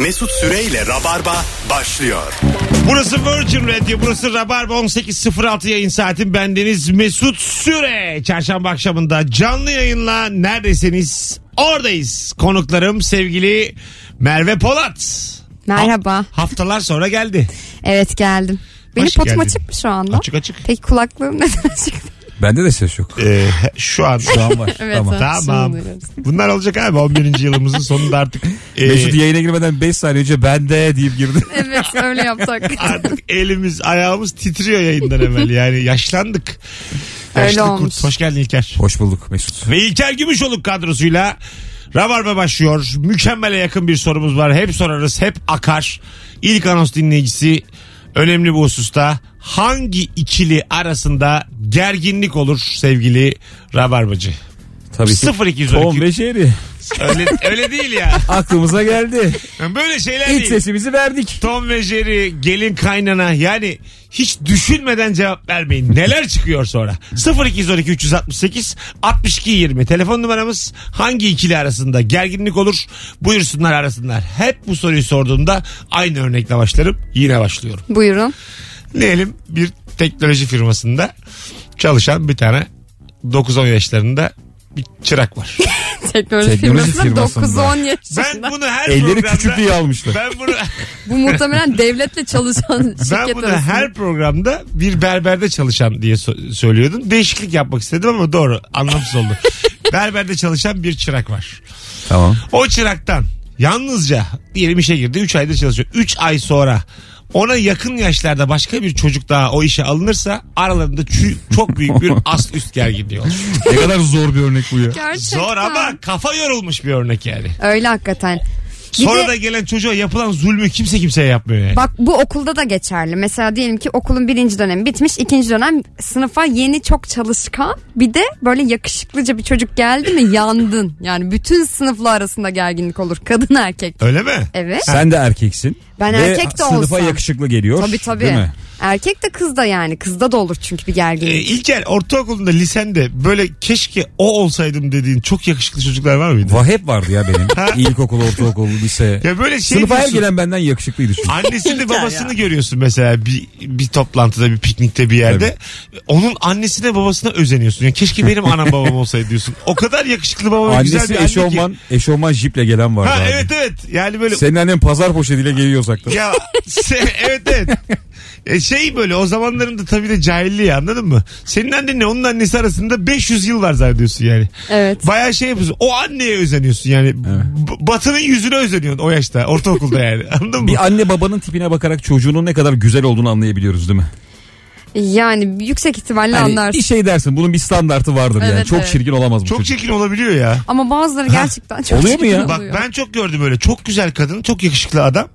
Mesut Süreyle Rabarba başlıyor. Burası Virgin Radio, burası Rabarba 18.06 yayın saatin. Bendeniz Mesut Süre. Çarşamba akşamında canlı yayınla neredesiniz? Oradayız. Konuklarım sevgili Merve Polat. Merhaba. Ha- haftalar sonra geldi. Evet geldim. Benim Hoş potum geldin. açık mı şu anda? Açık açık. Peki kulaklığım neden açık? Bende de ses yok. Ee, şu an. Şu an var. Evet, tamam. Tamam. Duyuyoruz. Bunlar olacak abi 11. yılımızın sonunda artık. e, Mesut yayına girmeden 5 saniye önce bende deyip girdi. Evet öyle yapsak. artık elimiz ayağımız titriyor yayından evvel. Yani yaşlandık. Öyle Yaşlı olmuş. kurt. Hoş geldin İlker. Hoş bulduk Mesut. Ve İlker Gümüşoluk kadrosuyla Rabarba başlıyor. Mükemmele yakın bir sorumuz var. Hep sorarız, hep akar. İlk anons dinleyicisi önemli bir hususta hangi ikili arasında gerginlik olur sevgili Rabarbacı? Tabii ki. 0212. Tom ve Jerry. Öyle, öyle değil ya. Aklımıza geldi. Böyle şeyler İlk değil. sesimizi verdik. Tom ve Jerry, gelin kaynana yani hiç düşünmeden cevap vermeyin. Neler çıkıyor sonra? 0212 368 62 20 telefon numaramız hangi ikili arasında gerginlik olur? Buyursunlar arasınlar. Hep bu soruyu sorduğumda aynı örnekle başlarım. Yine başlıyorum. Buyurun. Diyelim bir teknoloji firmasında çalışan bir tane 9-10 yaşlarında bir çırak var. Teknoloji, Teknoloji firmasında firmasında. 9-10 Ben yaşında. bunu her Elleri programda... küçük diye almışlar. Ben bunu Bu muhtemelen devletle çalışan şirket Ben bunu arasında. her programda bir berberde çalışan diye so- söylüyordum. Değişiklik yapmak istedim ama doğru anlamsız oldu. berberde çalışan bir çırak var. Tamam. O çıraktan yalnızca diyelim işe girdi 3 aydır çalışıyor. 3 ay sonra ona yakın yaşlarda başka bir çocuk daha o işe alınırsa aralarında çü- çok büyük bir ast üst gerginliği olur. Ne kadar zor bir örnek bu ya. Gerçekten. Zor ama kafa yorulmuş bir örnek yani. Öyle hakikaten. Bir Sonra de- da gelen çocuğa yapılan zulmü kimse kimseye yapmıyor yani. Bak bu okulda da geçerli. Mesela diyelim ki okulun birinci dönemi bitmiş. ikinci dönem sınıfa yeni çok çalışkan. Bir de böyle yakışıklıca bir çocuk geldi mi yandın. Yani bütün sınıfla arasında gerginlik olur. Kadın erkek. Öyle mi? Evet. Sen de erkeksin. Ben Ve erkek de sınıfa olsam. yakışıklı geliyor. Tabii tabii. Değil mi? Erkek de kız da yani. Kızda da olur çünkü bir gerginlik. İlker ortaokulunda lisende böyle keşke o olsaydım dediğin çok yakışıklı çocuklar var mıydı? Va hep vardı ya benim. İlkokul, ortaokul, lise. Ya böyle şey Sınıfa her diyorsun, gelen benden yakışıklıydı çünkü. Annesini babasını görüyorsun mesela bir, bir toplantıda bir piknikte bir yerde. Onun annesine babasına özeniyorsun. Yani keşke benim anam babam olsaydı diyorsun. O kadar yakışıklı babam güzel Annesi bir anne ki. eşofman, eşofman jiple gelen vardı Ha abi. evet evet. Yani böyle Senin annen pazar poşetiyle geliyor uzaktan. ya se- evet evet. E şey böyle o zamanlarında tabii de cahilliği anladın mı? Senin annenle onun annesi arasında 500 yıl var zannediyorsun yani. Evet. Bayağı şey yapıyorsun. O anneye özeniyorsun yani. B- Batının yüzüne özeniyorsun o yaşta. Ortaokulda yani. Anladın mı? Bir anne babanın tipine bakarak çocuğunun ne kadar güzel olduğunu anlayabiliyoruz değil mi? Yani yüksek ihtimalle Yani anlarsın. bir şey dersin bunun bir standartı vardır yani. Evet, Çok evet. çirkin olamaz bu Çok çocuk. çirkin olabiliyor ya. Ama bazıları gerçekten çok Oluyor mu çirkin ya? Bak oluyor. ben çok gördüm öyle. Çok güzel kadın, çok yakışıklı adam.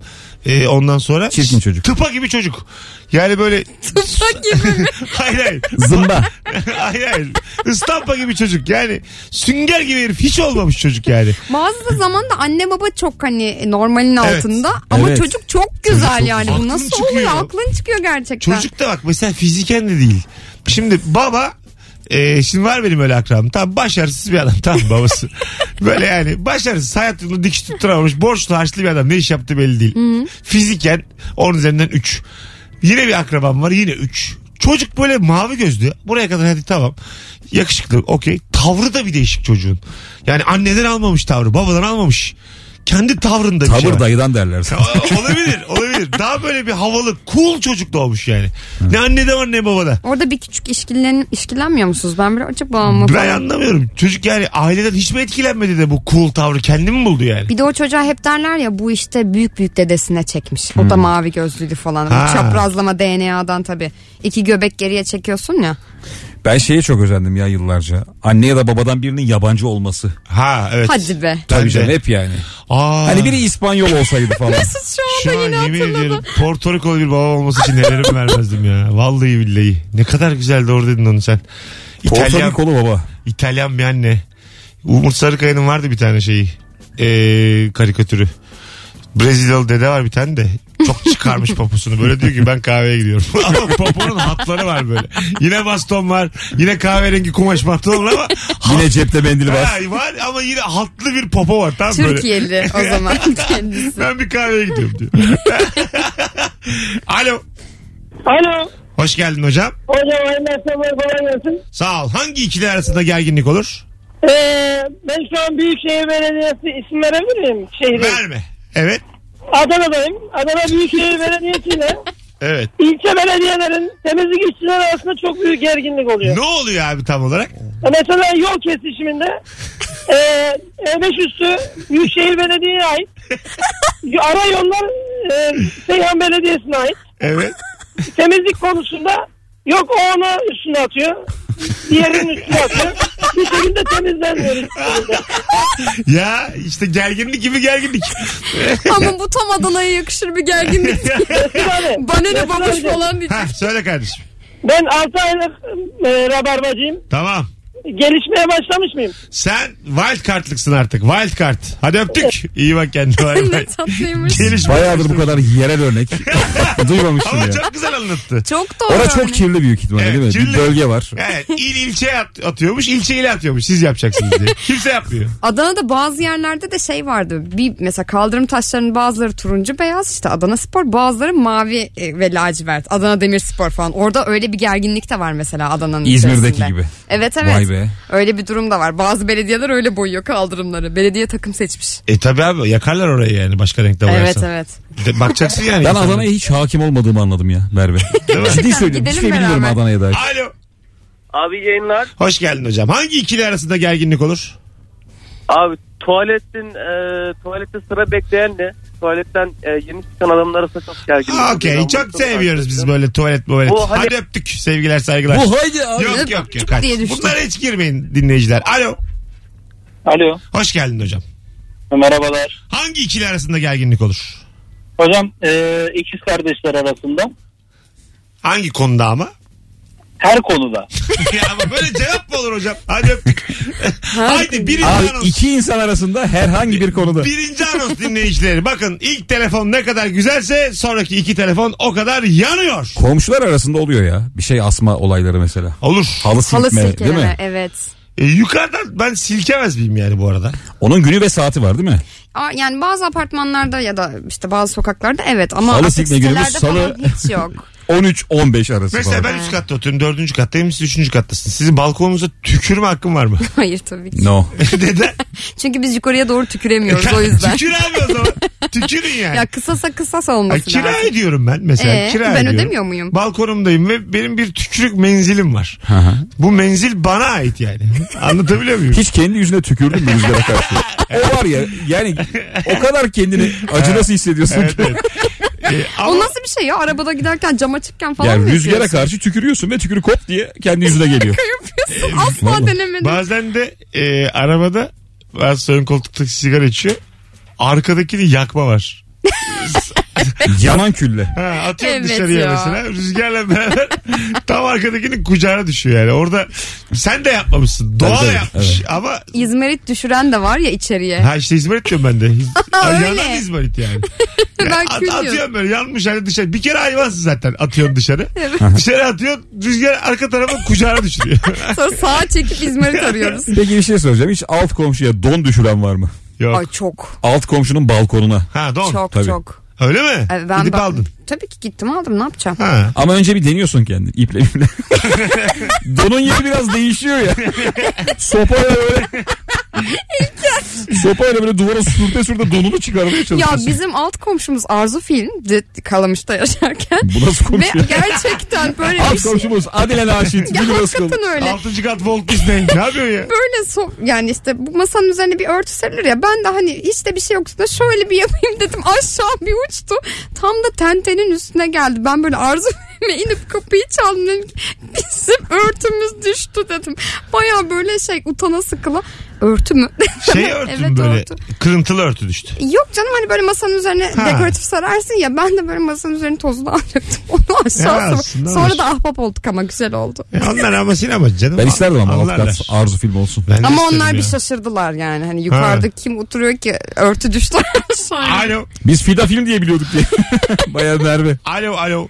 Ee, ondan sonra Çirkin çocuk. Tıpa gibi çocuk. Yani böyle Tıpa gibi mi? hayır hayır. Zımba. hayır hayır. Istampa gibi çocuk. Yani sünger gibi herif hiç olmamış çocuk yani. Bazı zaman da anne baba çok hani normalin Evet. altında ama Evet. çocuk çok güzel çok yani. Bu nasıl çıkıyor. oluyor? Aklın çıkıyor gerçekten. Çocuk da bak mesela fiziken de değil. Şimdi baba e, şimdi var benim öyle akranım. Tamam başarısız bir adam tamam babası. Böyle yani başarısız hayatını dikiş tutturamamış borçlu harçlı bir adam ne iş yaptığı belli değil. Fiziken 10 üzerinden 3. Yine bir akrabam var yine 3. Çocuk böyle mavi gözlü. Buraya kadar hadi tamam. Yakışıklı okey. Tavrı da bir değişik çocuğun. Yani anneden almamış tavrı babadan almamış. Kendi tavrında bir şey var. dayıdan derler. O- olabilir olabilir. Daha böyle bir havalı cool çocuk doğmuş yani. Ne annede var ne babada. Orada bir küçük işkilen, işkilenmiyor musunuz? Ben böyle acaba mı Ben anlamıyorum. Çocuk yani aileden hiç mi etkilenmedi de bu cool tavrı kendi mi buldu yani? Bir de o çocuğa hep derler ya bu işte büyük büyük dedesine çekmiş. O da mavi gözlüydü falan. Ha. Çaprazlama DNA'dan tabii. İki göbek geriye çekiyorsun ya. Ben şeye çok özendim ya yıllarca. Anne ya da babadan birinin yabancı olması. Ha evet. Hadi be. Tabii canım hep yani. Aa, Hani biri İspanyol olsaydı falan. Mesut şu anda şu an yine yemin hatırladı. ediyorum Porto Rikolu bir babam olması için nelerimi vermezdim ya. Vallahi billahi. Ne kadar güzel doğru dedin onu sen. Porto İtalyan, Rikolu baba. İtalyan bir anne. Umut Sarıkaya'nın vardı bir tane şeyi. Ee, karikatürü. Brezilyalı dede var bir tane de. Çok çıkarmış poposunu. Böyle diyor ki ben kahveye gidiyorum. ama poponun hatları var böyle. Yine baston var. Yine kahverengi kumaş pantolon ama Yine cepte mendili var. Ha, var ama yine hatlı bir popo var. Tam böyle. Türkiye'li o zaman kendisi. Ben bir kahveye gidiyorum diyor. Alo. Alo. Hoş geldin hocam. Hocam hayırlı akşamlar kolay gelsin. Sağ ol. Hangi ikili arasında gerginlik olur? Ee, ben şu an Büyükşehir Belediyesi isim verebilir miyim? Şehrin. Verme. Evet. Adana'dayım. Adana Büyükşehir Belediyesi ile Evet. ilçe belediyelerin temizlik işçileri arasında çok büyük gerginlik oluyor. Ne oluyor abi tam olarak? Mesela yol kesişiminde e, E5 üstü Büyükşehir Belediye'ye ait. Ara yollar e, Seyhan Belediyesi'ne ait. Evet. Temizlik konusunda yok o onu üstüne atıyor. Diğerinin üstüne atıyor. Bir şekilde temizlenmiyor üstünde. Ya işte gerginlik gibi gerginlik. Ama bu tam Adana'ya yakışır bir gerginlik. Bana ne babuş falan diyecek. ha söyle kardeşim. Ben 6 aylık e, rabarbacıyım. Tamam. Gelişmeye başlamış mıyım? Sen wild kartlıksın artık. Wild kart. Hadi öptük. İyi bak kendine. Bay bay. ne tatlıymış. Bayağıdır bu kadar yerel örnek. Duymamıştım Ama ya. çok güzel anlattı. Çok doğru. Orada çok örnek. kirli büyük ihtimalle Evet, değil mi? kirli. Bir bölge var. Evet, il ilçeye at- atıyormuş, ilçe ile atıyormuş. Siz yapacaksınız diye. Kimse yapmıyor. Adana'da bazı yerlerde de şey vardı. Bir mesela kaldırım taşlarının bazıları turuncu beyaz işte Adana Spor bazıları mavi e, ve lacivert. Adana Demirspor falan. Orada öyle bir gerginlik de var mesela Adana'nın İzmir'deki içerisinde. gibi. Evet evet. Vay be. Öyle bir durum da var. Bazı belediyeler öyle boyuyor kaldırımları. Belediye takım seçmiş. E tabi abi yakarlar orayı yani başka renkte Evet boyarsan. evet. De- bakacaksın yani. Ben. Adana'ya hiç hakim olmadığımı anladım ya Merve. Ciddi söylüyorum. Hiçbir şey Gidelim bilmiyorum beraber. Adana'ya dair. Alo. Abi yayınlar. Hoş geldin hocam. Hangi ikili arasında gerginlik olur? Abi tuvaletin e, tuvalette sıra bekleyenle tuvaletten e, yeni çıkan adamlar arasında çok gergin. Okey çok seviyoruz biz böyle tuvalet tuvalet. Bu hani- Hadi öptük sevgiler saygılar. Bu haydi abi. Yok yok yok. Hadi. Bunlara hiç girmeyin dinleyiciler. Alo. Alo. Hoş geldin hocam. Merhabalar. Hangi ikili arasında gerginlik olur? Hocam e, ikiz kardeşler arasında Hangi konuda ama? Her konuda. ya ama böyle cevap mı olur hocam? Hadi öptük. Haydi birinci Abi anons. iki insan arasında herhangi bir konuda. Birinci anons dinleyicileri. Bakın ilk telefon ne kadar güzelse sonraki iki telefon o kadar yanıyor. Komşular arasında oluyor ya. Bir şey asma olayları mesela. Olur. Halı silkme Halı değil silkeleme mi? evet. E, yukarıdan ben silkemez miyim yani bu arada? Onun günü ve saati var değil mi? Aa, yani bazı apartmanlarda ya da işte bazı sokaklarda evet ama Salı artık sikme günümüz sitelerde salı. falan hiç yok. 13-15 arası Mesela falan. ben üst katta oturuyorum dördüncü kattayım siz üçüncü kattasınız. Sizin balkonunuza tükürme hakkım var mı? Hayır tabii ki. No. Neden? Çünkü biz yukarıya doğru tüküremiyoruz o yüzden. Tükür abi o zaman. Tükürün yani. Ya kısasa kısas Ay, olması kira lazım. ediyorum ben mesela. Ee, kira ben ediyorum. ödemiyor muyum? Balkonumdayım ve benim bir tükürük menzilim var. Hı hı. Bu menzil bana ait yani. Anlatabiliyor muyum? Hiç kendi yüzüne tükürdün mü rüzgara karşı? O var ya yani o kadar kendini acı nasıl hissediyorsun Evet, ki? evet. Ee, ama O nasıl bir şey ya? Arabada giderken cam açıkken falan Yani mı rüzgara yapıyorsun? karşı tükürüyorsun ve tükürük hop diye kendi yüzüne geliyor. yapıyorsun? Asla Vallahi. denemedim. bazen de e, arabada bazı ön koltukta sigara içiyor. Arkadakini yakma var. Yanan külle. Ha, atıyorum Evet dışarıya ya. mesela. Rüzgarla beraber tam arkadakinin kucağına düşüyor yani. Orada sen de yapmamışsın. Doğa Tabii, tabii, yapmış ama İzmarit düşüren de var ya içeriye. Ha işte İzmarit diyorum ben de. Öyle. Yanan İzmarit yani. ben At, kül diyorum. atıyorum böyle yanmış hani dışarı. Bir kere hayvansın zaten atıyorsun dışarı. dışarı atıyorsun rüzgar arka tarafa kucağına düşürüyor. Sonra sağa çekip İzmarit arıyoruz. Peki bir şey soracağım. Hiç alt komşuya don düşüren var mı? Yok. Ay çok. Alt komşunun balkonuna. Ha don. Çok tabii. çok. Öyle mi? Ay, Ben Gidip aldın. Tabii ki gittim aldım ne yapacağım? Ha. Ama önce bir deniyorsun kendini iple iple. Donun yeri biraz değişiyor ya. Sopayla böyle. Sopayla böyle duvara sürte sürte donunu çıkarmaya Ya çalışıyorsun. bizim alt komşumuz Arzu Film Kalamış'ta yaşarken. Bu nasıl Ve konuşuyor? gerçekten böyle bir Alt şey. komşumuz Adile Naşit. Bir nasıl Hakikaten öyle. Altıncı kat Walt Disney. ne yapıyor ya? Böyle so yani işte bu masanın üzerine bir örtü serilir ya ben de hani hiç de bir şey yoksa da şöyle bir yapayım dedim aşağı bir uçtu tam da tentenin üstüne geldi. Ben böyle arzu Ve inip kapıyı çaldım dedim ki bizim örtümüz düştü dedim. Baya böyle şey utana sıkıla örtü mü? Şey örtü mü evet, böyle örtü. kırıntılı örtü düştü. Yok canım hani böyle masanın üzerine Ha. dekoratif sararsın ya ben de böyle masanın üzerine tozunu alacaktım. Onu Ya aşağı Sonra hoş. da ahbap olduk ama güzel oldu. E onlar ama sinema canım. Ben isterdim ama kat arzu film olsun. Ben Ama onlar ya. bir şaşırdılar yani. Hani yukarıda kim oturuyor ki örtü düştü aşağıya. Alo. Biz Fida film diye biliyorduk diye. Bayağı Merve. Alo alo.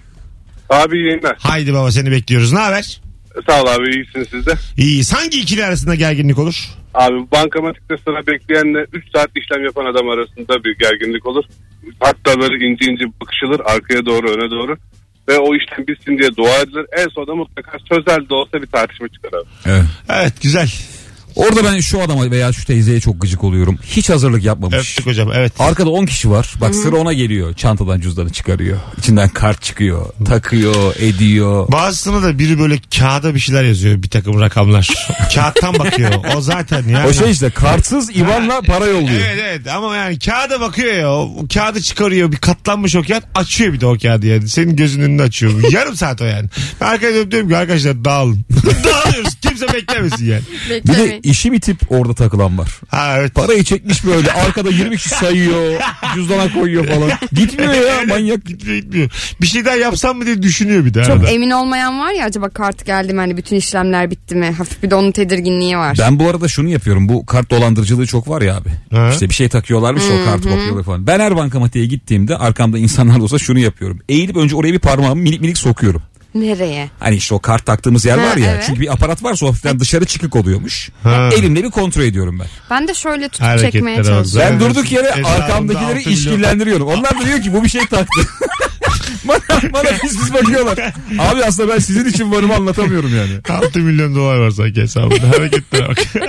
Abi yayınlar. Haydi baba seni bekliyoruz. Ne haber? Sağ ol abi iyisiniz siz de. İyiyiz. Hangi ikili arasında gerginlik olur? Abi bankamatikte sıra bekleyenle 3 saat işlem yapan adam arasında bir gerginlik olur. Hatta böyle ince ince bakışılır arkaya doğru öne doğru. Ve o işlem bitsin diye dua edilir. En sonunda mutlaka sözel de olsa bir tartışma çıkar abi. Evet. Evet güzel. Orada ben şu adama veya şu teyzeye çok gıcık oluyorum. Hiç hazırlık yapmamış. Öptük hocam evet. Arkada 10 kişi var. Bak sıra ona geliyor. Çantadan cüzdanı çıkarıyor. İçinden kart çıkıyor. Takıyor, ediyor. Bazısına da biri böyle kağıda bir şeyler yazıyor bir takım rakamlar. Kağıttan bakıyor. O zaten yani. O şey işte kartsız IBAN'la para yolluyor. Evet evet ama yani kağıda bakıyor ya o kağıdı çıkarıyor bir katlanmış o kağıt açıyor bir de o kağıdı yani senin gözünün önünde açıyor yarım saat o yani ben arkadaşlar diyorum ki arkadaşlar dağılın dağılıyoruz kimse beklemesin yani Bir de. İşi bitip orada takılan var. ha evet Parayı çekmiş böyle arkada 20 kişi sayıyor. Cüzdana koyuyor falan. Gitmiyor ya manyak. gitmiyor gitmiyor bir şey daha yapsam mı diye düşünüyor bir daha Çok emin olmayan var ya acaba kart geldi mi hani bütün işlemler bitti mi? Hafif bir de onun tedirginliği var. Ben bu arada şunu yapıyorum. Bu kart dolandırıcılığı çok var ya abi. Ha. İşte bir şey takıyorlarmış o kartı bakıyorlar falan. Ben her bankamatiğe gittiğimde arkamda insanlar da olsa şunu yapıyorum. Eğilip önce oraya bir parmağımı minik minik sokuyorum. Nereye? Hani işte o kart taktığımız yer Ha, var ya. evet. Çünkü bir aparat varsa o hafiften dışarı çıkık oluyormuş. Ha. Elimle bir kontrol ediyorum ben. Ben de şöyle tutup Hareketler çekmeye oldu. çalışıyorum. Ben Evet. durduk yere arkamdakileri milyon. işkillendiriyorum. Onlar da diyor ki bu bir şey taktı. bana, bana pis pis bakıyorlar. Abi aslında ben sizin için varımı anlatamıyorum yani. 6 milyon dolar var sanki hesabında hareketlere bak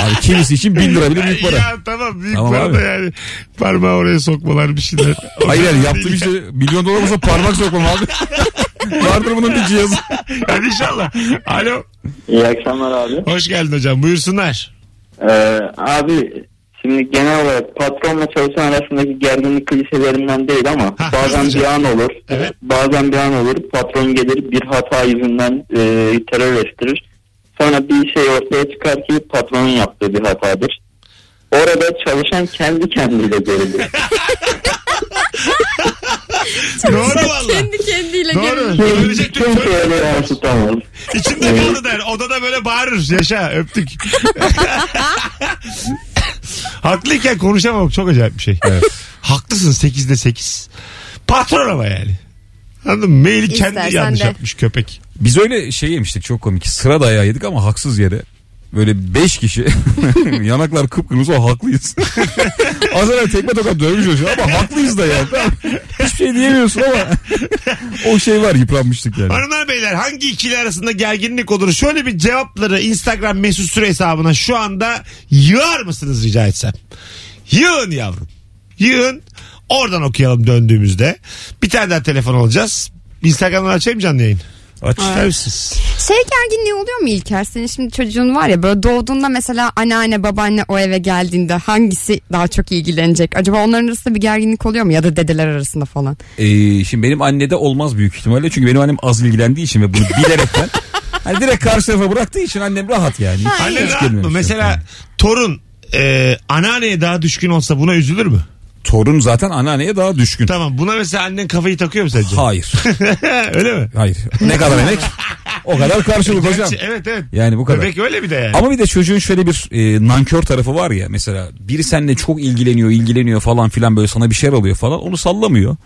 Abi kimisi için bin lira bile büyük para. ya tamam büyük Tamam para abi. da yani parmağı oraya sokmalar bir şeyler Hayır yani yaptığım işte milyon dolar olsa parmak sokmam abi. Vardır bunun bir cihazı. Hadi inşallah alo İyi akşamlar abi. hoş geldin hocam buyursunlar Ee, abi şimdi genel olarak patronla çalışan arasındaki gerginlik klişelerinden değil ama Ha, bazen hızlıca. bir an olur. Evet. Bazen bir an olur. Patron gelir bir hata yüzünden e, terör estirir. Sonra bir şey ortaya çıkar ki patronun yaptığı bir hatadır. Orada çalışan kendi kendiyle gerilir. Doğru valla. Kendi kendiyle Doğru. İçimde kaldı der. Odada böyle bağırır. Yaşa öptük. Haklıyken konuşamamak çok acayip bir şey. Haklısın 8'de 8. Patron ama yani. Anladın mı? Maili kendi İstersen yanlış de. yapmış köpek. Biz öyle şey yemiştik çok komik. Sıra dayağı yedik ama haksız yere. Böyle beş kişi yanaklar kıpkırmızı o haklıyız. Az evvel tekme tokat dövmüş hocam ama haklıyız da yani. Tamam. Hiçbir şey diyemiyorsun ama o şey var yıpranmıştık yani. Hanımlar beyler hangi ikili arasında gerginlik olur? Şöyle bir cevapları Instagram mesut süre hesabına şu anda yığar mısınız rica etsem? Yığın yavrum. Yığın. Oradan okuyalım döndüğümüzde. Bir tane daha telefon alacağız. Instagram'dan açayım canlı yayın. Aç ister misiniz? Şey gerginliği oluyor mu İlker? Senin şimdi çocuğun var ya böyle doğduğunda mesela anneanne babaanne o eve geldiğinde hangisi daha çok ilgilenecek? Acaba onların arasında bir gerginlik oluyor mu? Ya da dedeler arasında falan. Ee, şimdi benim annede olmaz büyük ihtimalle. Çünkü benim annem az ilgilendiği için ve bunu bilerekten hani direkt karşı tarafa bıraktığı için annem rahat yani. Hiç, Anne hiç rahat mı? girmemiş Mesela torun e, anneanneye daha düşkün olsa buna üzülür mü? Torun zaten anneanneye daha düşkün. Tamam buna mesela annen kafayı takıyor mu sence? Hayır. Öyle mi? Hayır. Ne kadar emek? O kadar karşılık hocam. Gerçi, evet evet. Yani bu kadar. Bebek öyle bir de yani. Ama bir de çocuğun şöyle bir e, nankör tarafı var ya mesela biri seninle çok ilgileniyor ilgileniyor falan filan böyle sana bir şeyler alıyor falan onu sallamıyor.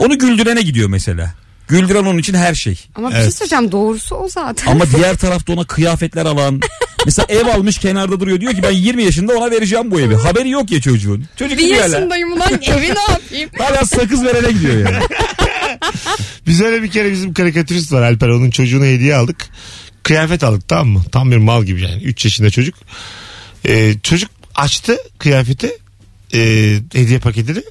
onu güldürene gidiyor mesela. Güldüren onun için her şey. Ama bir şey Evet. söyleyeceğim doğrusu o zaten. Ama diğer tarafta ona kıyafetler alan. Mesela ev almış kenarda duruyor diyor ki ben 20 yaşında ona vereceğim bu evi. Haberi yok ya çocuğun. Çocuk bir gidiyor hala. yaşındayım ulan evi ne yapayım? Hala sakız verene gidiyor yani. Biz öyle bir kere bizim karikatürist var Alper onun çocuğuna hediye aldık. Kıyafet aldık tamam mı? Tam bir mal gibi yani. 3 yaşında çocuk. Ee, çocuk açtı kıyafeti e, hediye paketini.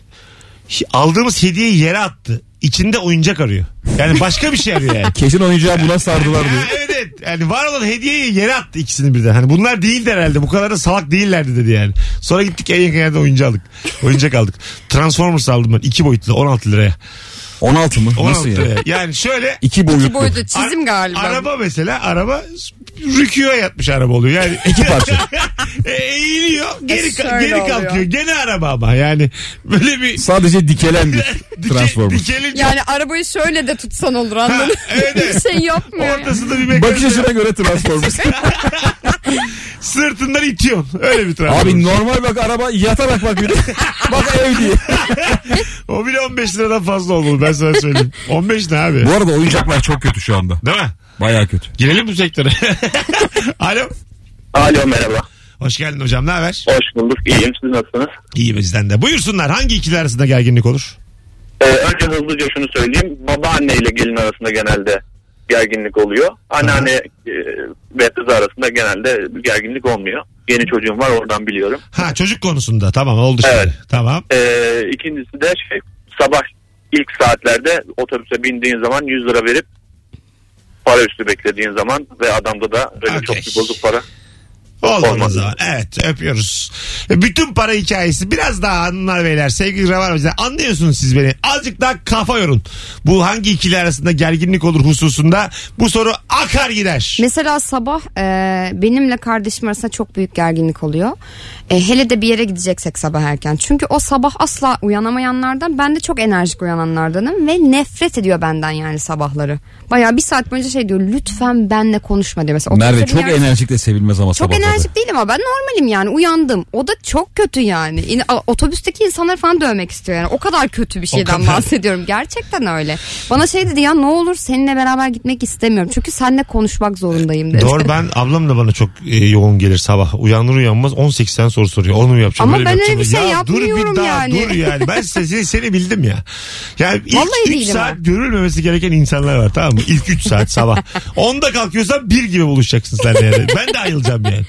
Aldığımız hediyeyi yere attı. İçinde oyuncak arıyor. Yani başka bir şey arıyor yani. Kesin oyuncağı buna sardılar diyor. evet evet. Yani var olan hediyeyi yere attı ikisini birden. Hani bunlar değildi herhalde. Bu kadar da salak değillerdi dedi yani. Sonra gittik en yakın yerde oyuncak aldık. Oyuncak aldık. Transformers aldım ben. iki boyutlu 16 liraya. 16 mı? 16 Nasıl ya? liraya. Yani şöyle İki boyutlu. İki boyutlu çizim Ar- galiba. Araba mesela araba rüküye yatmış araba oluyor. Yani İki parça. e, eğiliyor geri, şöyle geri oluyor. kalkıyor. Gene araba ama yani böyle bir Sadece dikelen bir dike, transformer. dikelince Yani arabayı şöyle de tutsan olur anladın mı? evet, evet. Bir şey yapmıyor. ortasında bir Bakış mekanizma açına göre transformer. sırtından itiyorsun. Öyle bir transformer. Abi normal bak araba yatarak bak bir de. bak ev diye. O bile 15 liradan fazla olmalı ben sana söyleyeyim. 15 ne abi? Bu arada oyuncaklar çok kötü şu anda. Değil mi? Baya kötü. Girelim bu sektöre. Alo. Alo merhaba. Hoş geldin hocam ne haber? Hoş bulduk. İyiyim. Siz nasılsınız? İyi bizden de. Buyursunlar hangi ikili arasında gerginlik olur? Ee, önce hızlıca şunu söyleyeyim. Babaanne ile gelin arasında genelde gerginlik oluyor. Anneanne e, ve kız arasında genelde gerginlik olmuyor. Yeni çocuğum var oradan biliyorum. Ha çocuk konusunda tamam oldu şimdi. Evet. Tamam. Ee, ikincisi de şey sabah ilk saatlerde otobüse bindiğin zaman 100 lira verip para üstü beklediğin zaman ve adamda da öyle Okey. çok bir bozuk para. Olmadı zaman. Evet öpüyoruz. Bütün para hikayesi biraz daha hanımlar beyler sevgili Rabarbacılar anlıyorsunuz siz beni. Azıcık daha kafa yorun. Bu hangi ikili arasında gerginlik olur hususunda bu soru akar gider. Mesela sabah e, benimle kardeşim arasında çok büyük gerginlik oluyor. E, hele de bir yere gideceksek sabah erken. Çünkü o sabah asla uyanamayanlardan ben de çok enerjik uyananlardanım ve nefret ediyor benden yani sabahları. Bayağı bir saat boyunca şey diyor lütfen benle konuşma diyor. Mesela Merve çok yer- enerjik de sevilmez ama Çok enerjik değilim ama ben normalim yani uyandım. O da çok kötü yani. A- otobüsteki insanları falan dövmek istiyor yani. O kadar kötü bir şeyden kadar. bahsediyorum. Gerçekten öyle. Bana şey dedi ya ne olur seninle beraber gitmek istemiyorum. Çünkü seninle konuşmak zorundayım dedi. Doğru ben ablam da bana çok e, yoğun gelir sabah. Uyanır uyanmaz 18 tane soru soruyor. Onu mu yapacağım? Ama böyle ben öyle yapacağım? bir şey ya, dur yapmıyorum bir daha yani. dur yani. Ben seni, seni bildim ya. Yani ilk Vallahi 3 değilim saat ha. görülmemesi gereken insanlar var tamam mı? İlk 3 saat sabah. 10'da kalkıyorsan bir gibi buluşacaksın sen de yani. Ben de ayılacağım yani.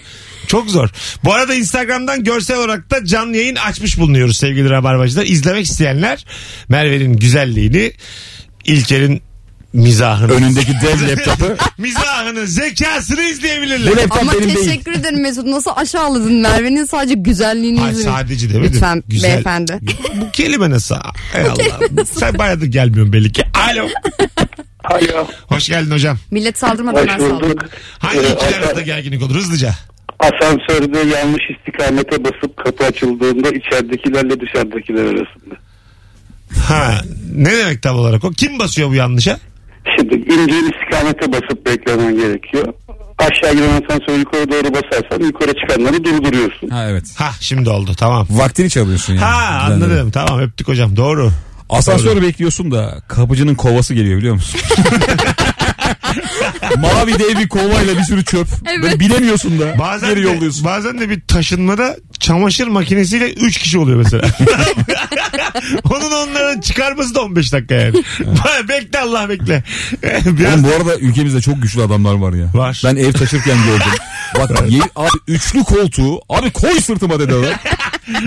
Çok zor. Bu arada Instagram'dan görsel olarak da canlı yayın açmış bulunuyoruz sevgili Rabarbacılar. İzlemek isteyenler Merve'nin güzelliğini, İlker'in mizahını. Önündeki dev laptopu. mizahını, zekasını izleyebilirler. Bu laptop Ama benim değil. teşekkür ederim Mesut. Nasıl aşağıladın Merve'nin sadece güzelliğini Ay yüzünü. sadece demedim. Lütfen Güzel. beyefendi. Bu kelime nasıl? Ey Allah. Sen bayağıdır gelmiyorsun belli ki. Alo. Alo. Hoş geldin hocam. Millet saldırmadan ben Hoş bulduk. saldırdım. Hangi Ee, ikili arasında gerginlik olur hızlıca? Asansörde yanlış istikamete basıp kapı açıldığında içeridekilerle dışarıdakiler arasında. Ha, ne demek tam olarak o? Kim basıyor bu yanlışa? Şimdi ince istikamete basıp beklemen gerekiyor. Aşağı giden asansör yukarı doğru basarsan yukarı çıkanları durduruyorsun. Ha evet. Ha şimdi oldu tamam. Vaktini çalıyorsun yani. Ha anladım tamam öptük hocam doğru. Asansörü bekliyorsun da kapıcının kovası geliyor biliyor musun? Mavi dev bir kovayla bir sürü çöp. Evet. Böyle bilemiyorsun da. Bazen geri de, yolluyorsun. bazen de bir taşınmada çamaşır makinesiyle 3 kişi oluyor mesela. Onun onların çıkarması da 15 dakika yani. bekle Allah bekle. Biraz Oğlum bu arada ülkemizde çok güçlü adamlar var ya. Var. Ben ev taşırken gördüm. Bak ye- abi üçlü koltuğu abi koy sırtıma dedi adam.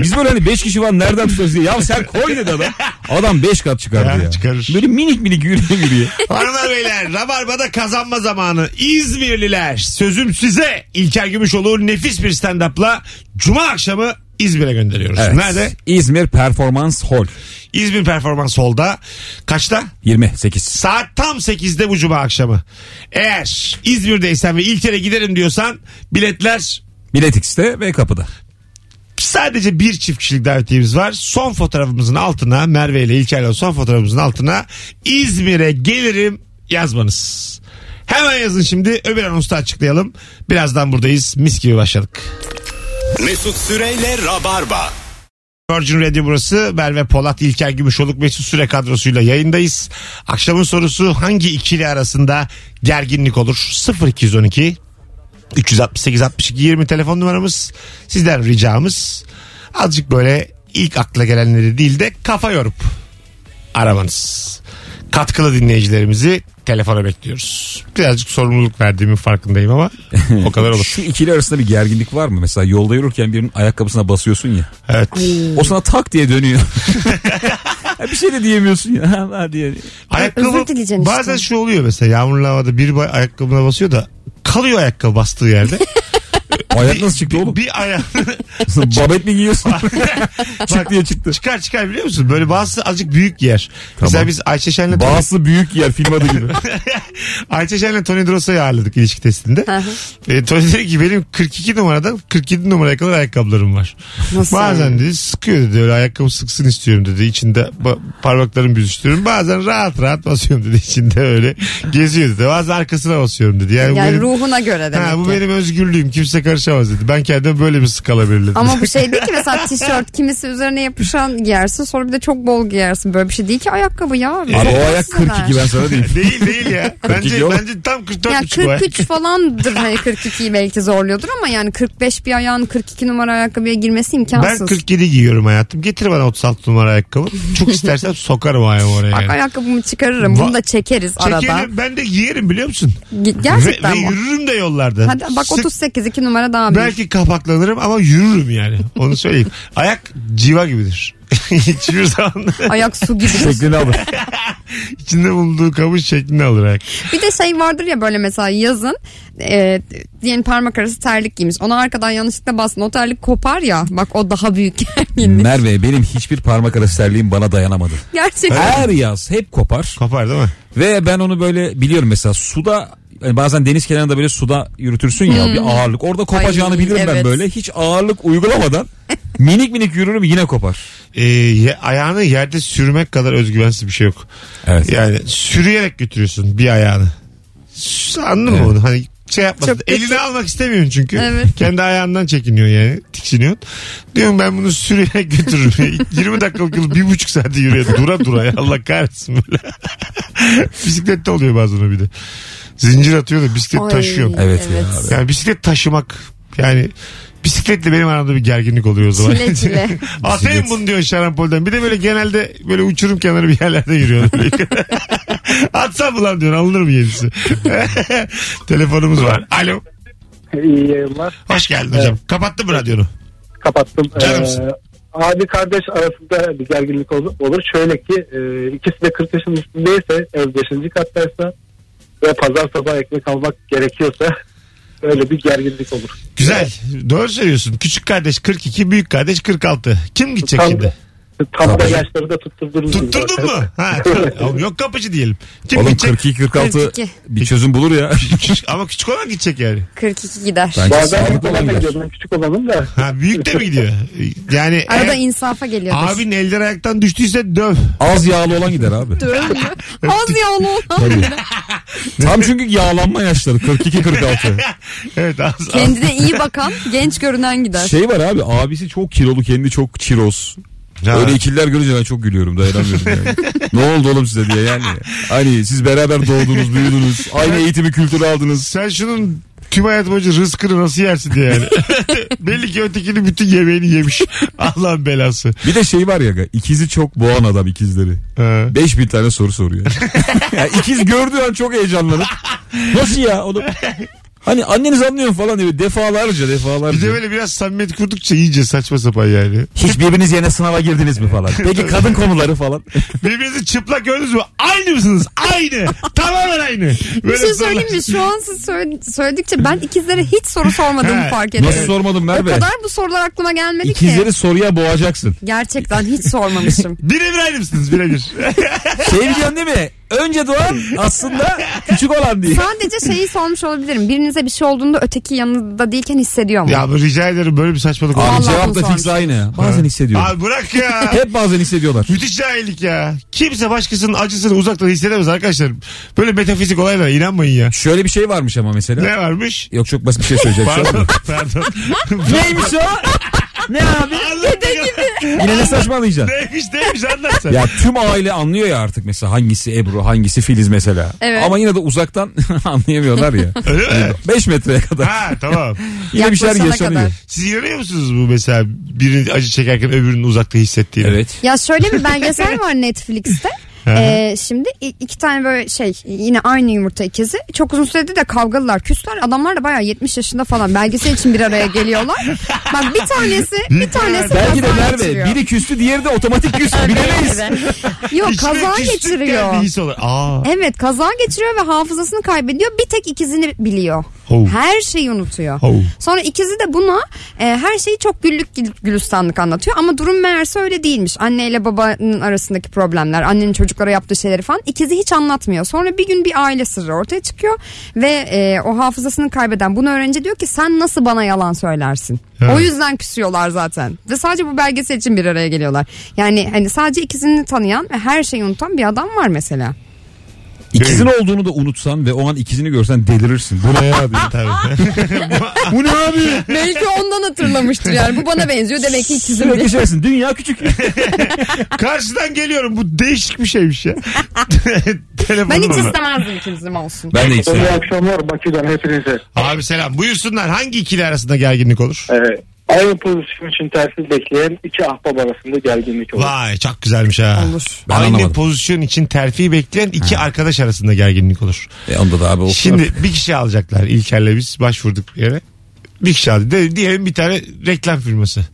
Biz böyle hani beş kişi var nereden tutarız diye. Ya sen koy dedi adam. Adam beş kat çıkardı Ya, ya. çıkarır. Böyle minik minik yürüye yürüye. Hanımlar beyler Rabarba'da kazanma zamanı. İzmirliler sözüm size İlker Gümüşoğlu nefis bir stand-up'la Cuma akşamı İzmir'e gönderiyoruz. Evet. Nerede? İzmir Performans Hall. İzmir Performans Hall'da. Kaçta? 28. Saat tam 8'de bu Cuma akşamı. Eğer İzmir'deysen ve İlker'e giderim diyorsan biletler Bilet X'te ve kapıda. Sadece bir çift kişilik davetiyemiz var. Son fotoğrafımızın altına Merve ile İlker'le son fotoğrafımızın altına İzmir'e gelirim yazmanız. Hemen yazın şimdi öbür anonsta açıklayalım. Birazdan buradayız. Mis gibi başladık. Mesut Süreyle Rabarba. Virgin Radio burası. Merve Polat, İlker Gümüşoluk, Mesut Süre kadrosuyla yayındayız. Akşamın sorusu hangi ikili arasında gerginlik olur? 0212 368 62 20 telefon numaramız. Sizden ricamız azıcık böyle ilk akla gelenleri değil de kafa yorup aramanız. Katkılı dinleyicilerimizi telefona bekliyoruz. Birazcık sorumluluk verdiğimin farkındayım ama o kadar olur. Şu ikili arasında bir gerginlik var mı? Mesela yolda yürürken birinin ayakkabısına basıyorsun ya. Evet. O sana tak diye dönüyor. Bir şey de diyemiyorsun ya. Diye. Ayakkabı Özür dileyeceksin işte. bazen şu oluyor mesela yağmurlu havada bir bay- ayakkabına basıyor da kalıyor ayakkabı bastığı yerde. Ayak nasıl çıktı oğlum? Bir ayağı Babet mi giyiyorsun? Çık diye çıktı. çıkar çıkar biliyor musun? Böyle bazısı azıcık büyük yer. Mesela biz Ayşe Şen'le Bazısı büyük yer film adı gibi. Ayça Şen'le Tony Drosa'yı ağırladık ilişki testinde. e, Tony dedi ki benim 42 numaradan 47 numaraya kadar ayakkabılarım var. Nasıl Bazen dedi sıkıyor dedi öyle ayakkabı sıksın istiyorum dedi. İçinde ba- parmaklarımı büzüştürüyorum. Bazen rahat rahat basıyorum dedi. İçinde öyle geziyor dedi. Bazen arkasına basıyorum dedi. Yani, bu Yani benim, ruhuna göre demek ha, bu ki. benim özgürlüğüm. Kimse karışamaz dedi. Ben kendime böyle bir skala belirledim. Ama bu şey değil ki mesela tişört kimisi üzerine yapışan giyersin sonra bir de çok bol giyersin. Böyle bir şey değil ki ayakkabı ya. Abi Çok o ayak baksınlar. 42 ben sana diyeyim. değil değil ya. 42 bence, bence tam 44 Yani buçuk o ayak. 43 falandır hani 42'yi belki zorluyordur ama yani 45 bir ayağın 42 numara ayakkabıya girmesi imkansız. Ben 47 giyiyorum hayatım. Getir bana 36 numara ayakkabı. Çok istersen sokarım ayağımı oraya. Bak Yani. ayakkabımı çıkarırım. Bunu da çekeriz arada. Çekerim ben de giyerim biliyor musun? Ge- Gerçekten ve, ve mi? yürürüm de yollarda. Hadi bak Sık- 38 2 numara daha büyük. Belki kapaklanırım ama yürürüm yani. Onu söyleyeyim. Ayak civa gibidir. Hiçbir zaman Ayak su gibi. Şeklini alır. içinde bulunduğu kabın şeklini alır ayak. Bir de şey vardır ya böyle mesela yazın e, diyelim parmak arası terlik giymiş. Ona arkadan yanlışlıkla bastın. O terlik kopar ya. Bak o daha büyük gerginlik. Merve benim hiçbir parmak arası terliğim bana dayanamadı. Gerçekten. Her yaz hep kopar. Kopar değil mi? Ve ben onu böyle biliyorum mesela suda hani bazen deniz kenarında böyle suda yürütürsün ya bir ağırlık. Orada kopacağını Ay, bilirim ben evet. böyle. Hiç ağırlık uygulamadan minik minik yürürüm yine kopar. Ee, ye- ayağını yerde sürmek kadar özgüvensiz bir şey yok. Evet. Yani sürüyerek götürüyorsun bir ayağını. S- Anladın mı onu? Hani şey yapmasın. Çok kötü. Elini almak istemiyorsun çünkü. Evet. Kendi ayağından çekiniyor yani. Tiksiniyorsun. Diyorum ben bunu sürüyerek götürürüm. 20 dakikalık yolu bir buçuk saate yürüyor. Dura dura ya. Allah kahretsin böyle. Bisiklette oluyor bazen o bir de. Zincir atıyor da bisiklet Ay, taşıyorum. Evet ya abi. Yani bisiklet taşımak yani bisikletle benim aramda bir gerginlik oluyor o zaman. Çile çile. Atayım bunu diyor şarampolden. Bir de böyle genelde böyle uçurum kenarı bir yerlerde yürüyor. Atsam ulan diyor alınır mı yenisi? Telefonumuz var. Alo. İyi yayınlar. Hoş geldin hocam. Kapattın mı radyonu? Kapattım. Canımsın. Ee, abi kardeş arasında bir gerginlik olur. olur. Şöyle ki e, ikisi de 40 yaşın üstündeyse ev 5. kattaysa ve pazar sabah ekmek almak gerekiyorsa öyle bir gerginlik olur. Güzel. Doğru söylüyorsun. Küçük kardeş 42, büyük kardeş 46. Kim gidecek Tam, şimdi? Tam da yaşları da tutturdunuz. Tutturdun mu? Ha, oğlum yok kapıcı diyelim. Kim Oğlum gidecek? 42-46 42. bir çözüm bulur ya. Ama küçük olan gidecek yani. 42 gider. Bence Bazen büyük olan olan gider. gidiyor. Ben küçük olanım da. Ha, büyük de mi gidiyor? Yani Arada eğer insafa geliyordur. abinin elleri ayaktan düştüyse döv. Az yağlı olan gider abi. Az yağlı olan. Tam çünkü yağlanma yaşları 42-46. Evet az, az. Kendine iyi bakan genç görünen gider. Şey var abi abisi çok kilolu kendi çok çiroz. Ha. Öyle ikililer görünce ben çok gülüyorum dayanamıyorum yani. ne oldu oğlum size diye yani. Hani siz beraber doğdunuz büyüdünüz. Aynı eğitimi kültürü aldınız. Sen şunun tüm hayat boyunca rızkını nasıl yersin diye yani. Belli ki ötekinin bütün yemeğini yemiş. Allah'ın belası. Bir de şey var ya ikizi çok boğan adam ikizleri. Ha. 5000 tane soru soruyor. ya ikiz gördüğü an çok heyecanlanıp nasıl ya oğlum? Hani anneniz anlıyor falan diyor defalarca defalarca. Bir de böyle biraz samimiyet kurdukça iyice saçma sapan yani. Hiç birbiriniz yerine sınava girdiniz mi falan. Peki kadın konuları falan. Birbirinizi çıplak gördünüz mü? Aynı mısınız? Aynı. Tamamen aynı. Bir Böyle şey sorular- söyleyeyim mi? Şu an siz söyle- söyledikçe ben ikizlere hiç soru sormadığımı fark ettim. Nasıl sormadım O Merve? kadar bu sorular aklıma gelmedi ki. İkizleri soruya boğacaksın. Gerçekten hiç sormamışım. Birebir aynı mısınız? Birebir. Şey biliyorsun değil mi? Önce doğan aslında küçük olan diye. Sadece şeyi sormuş olabilirim. Birinize bir şey olduğunda öteki yanında değilken hissediyor mu? ya ama rica ederim böyle bir saçmalık Abi olmaz. Cevap da fix aynı. Bazen hissediyorum. Abi bırak ya. Hep bazen hissediyorlar. Müthiş cahillik ya. Kimse başkasının acısını uzaktan hissedemez arkadaşlar. Böyle metafizik olaylara inanmayın ya. Şöyle bir şey varmış ama mesela. Ne varmış? Yok çok basit bir şey söyleyeceğim. Pardon. an. Pardon. Neymiş o? Ne abi? Anlat bakalım. Yine ne saçmalayacaksın? Neymiş neymiş anlat sen. Ya tüm aile anlıyor ya artık mesela hangisi Ebru hangisi Filiz mesela. Evet. Ama yine de uzaktan anlayamıyorlar ya. Öyle mi? 5 metreye kadar. Ha tamam. Yine bir şeyler Yaklaşana yaşanıyor. kadar. Siz inanıyor musunuz bu mesela birini acı çekerken öbürünün uzakta hissettiğini? Evet. Ya şöyle bir belgesel var Netflix'te. Ee, şimdi iki tane böyle şey yine aynı yumurta ikizi. Çok uzun süredir de kavgalılar, küsler. Adamlar da bayağı 70 yaşında falan belgesel için bir araya geliyorlar. Bak bir tanesi bir tanesi Belki de kaza Merve geçiriyor. biri küstü diğeri de otomatik küstü. Bilemeyiz. Yok İçine kaza küslük geçiriyor. geldi his olur. Aa. Evet kaza geçiriyor ve hafızasını kaybediyor. Bir tek ikizini biliyor. Oh. Her şeyi unutuyor. Oh. Sonra ikizi de buna e, her şeyi çok güllük gül- gülistanlık anlatıyor. Ama durum meğerse öyle değilmiş. Anneyle babanın arasındaki problemler, annenin çocuklara yaptığı şeyleri falan ikizi hiç anlatmıyor. Sonra bir gün bir aile sırrı ortaya çıkıyor ve e, o hafızasını kaybeden bunu öğrenince diyor ki sen nasıl bana yalan söylersin? Ha. O yüzden küsüyorlar zaten. Ve sadece bu belgesel için bir araya geliyorlar. Yani hani sadece ikisini tanıyan ve her şeyi unutan bir adam var mesela. İkizin olduğunu da unutsan ve o an ikizini görsen delirirsin. Bu ne. Tabii. Bu ne abi? Belki ondan hatırlamıştır yani. Bu bana benziyor demek ki ikizim Sürekli diye. şeysin. Dünya küçük. Karşıdan geliyorum. Bu değişik bir şeymiş ya. Telefonum Ben hiç ama. istemezdim ikizim olsun. Ben de hiç İyi akşamlar Bakü'den hepinize. Abi selam. Buyursunlar. Hangi ikili arasında gerginlik olur? Ee, aynı pozisyon için tersiz bekleyen iki ahbap arasında gerginlik olur. Vay çok güzelmiş ha. Olur. Ben Aynı anlamadım. pozisyon için terfi bekleyen iki arkadaş arasında gerginlik olur. E onda da abi olsun. Şimdi bir kişi alacaklar. İlker'le biz başvurduk bir yere. Bir kişi aldı. De, diyelim bir tane reklam firması.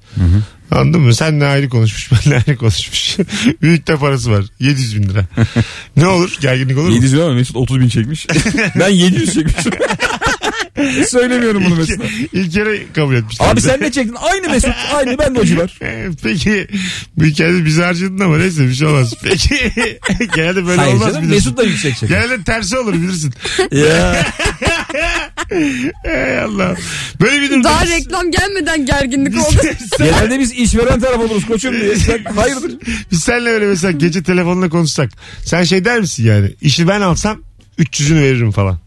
Anladın mı? Sen ne ayrı konuşmuş, ben ayrı konuşmuş. Büyük de parası var. 700 bin lira. ne olur? Gerginlik olur mu? 700 bin ama Mesut 30 bin çekmiş. ben 700 çekmişim. Söylemiyorum bunu mesela. İlker'e kabul etmişler. Abi sen ne çektin? Aynı Mesut. Aynı ben de. Ee, Peki bu hikayede bizi harcadın ama neyse bir şey olmaz. Peki genelde böyle Hayır olmaz canım bilirsin. Mesut da yüksek çeker. Genelde tersi olur bilirsin. ya. Ey Allah. Böyle bir durumda. Daha biz- reklam gelmeden gerginlik oldu. Sen- Genelde biz işveren taraf oluruz koçum diye. Sen hayırdır? Biz seninle öyle mesela gece telefonla konuşsak. Sen şey der misin yani? İşi ben alsam 300'ünü veririm falan.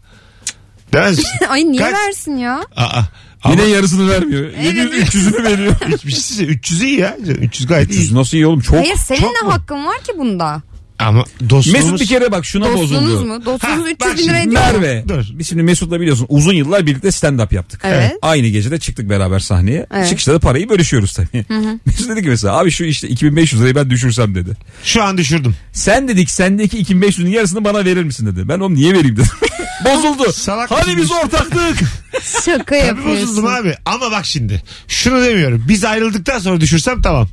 Demez misin? Ay niye Kaç- versin ya? Aa. Yine Ama yarısını vermiyor. 700 300'ünü veriyor. hiçbir şey size 300 iyi ya. 300 gayet 300 iyi. nasıl iyi oğlum? Çok. Hayır senin çok ne mu? hakkın var ki bunda? Ama dostluğumuz... Mesut bir kere bak şuna Dostluğunuz bozuldu. mu? Dostluğunuz Ha, 300 bak bin lira ediyor. Merve. Dur. Biz şimdi Mesut'la biliyorsun uzun yıllar birlikte stand-up yaptık. Evet. Aynı gecede çıktık beraber sahneye. Evet. Çıkışta da parayı bölüşüyoruz tabii. Mesut dedi ki mesela abi şu işte 2500 lirayı ben düşürsem dedi. Şu an düşürdüm. Sen dedik sendeki 2500'ün yarısını bana verir misin dedi. Ben onu niye vereyim dedim. Bozuldu. Salak hani mısın biz işte? ortaktık. Şaka Tabii yapıyorsun. bozuldum abi. Ama bak şimdi. Şunu demiyorum. Biz ayrıldıktan sonra düşürsem tamam.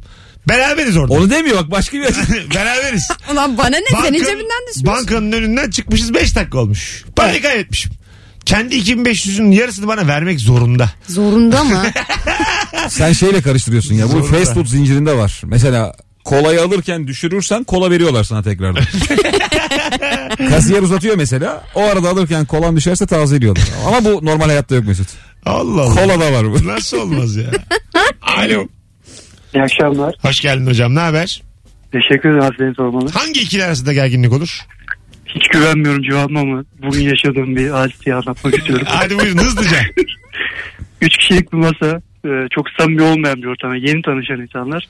Beraberiz orada. Onu demiyor bak başka bir Beraberiz. Ulan bana ne senin Bankanın- cebinden düşmüş. Bankanın önünden çıkmışız 5 dakika olmuş. Parayı kaybetmişim. Kendi 2500'ün yarısını bana vermek zorunda. Zorunda mı? Sen şeyle karıştırıyorsun ya. Bu Zorunda. fast food zincirinde var. Mesela kolayı alırken düşürürsen kola veriyorlar sana tekrardan. Kasiyer uzatıyor mesela. O arada alırken kolan düşerse tazeliyorlar. Ama bu normal hayatta yok Mesut. Allah Allah. Kola da var bu. Nasıl olmaz ya? Alo. İyi akşamlar. Hoş geldin hocam. Ne haber? Teşekkür ederim seni sormalı. Hangi ikili arasında gerginlik olur? Hiç güvenmiyorum cevabıma ama bugün yaşadığım bir hadiseyi anlatmak istiyorum. Hadi buyurun hızlıca. Üç kişilik bir masa e, çok samimi olmayan bir ortam. Yeni tanışan insanlar.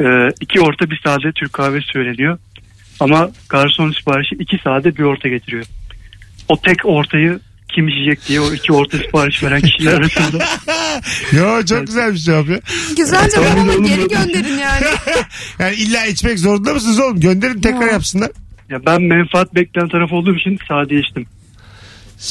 E, iki orta bir sade Türk kahvesi söyleniyor. Ama garson siparişi iki sade bir orta getiriyor. O tek ortayı kim içecek diye o iki orta sipariş veren kişiler arasında. Yo çok güzel bir cevap ya. Güzel cevap ama geri gönderin yani. Yani illa içmek zorunda mısınız oğlum? Gönderin tekrar Ya. yapsınlar. Ya ben menfaat bekleyen taraf olduğum için sade içtim.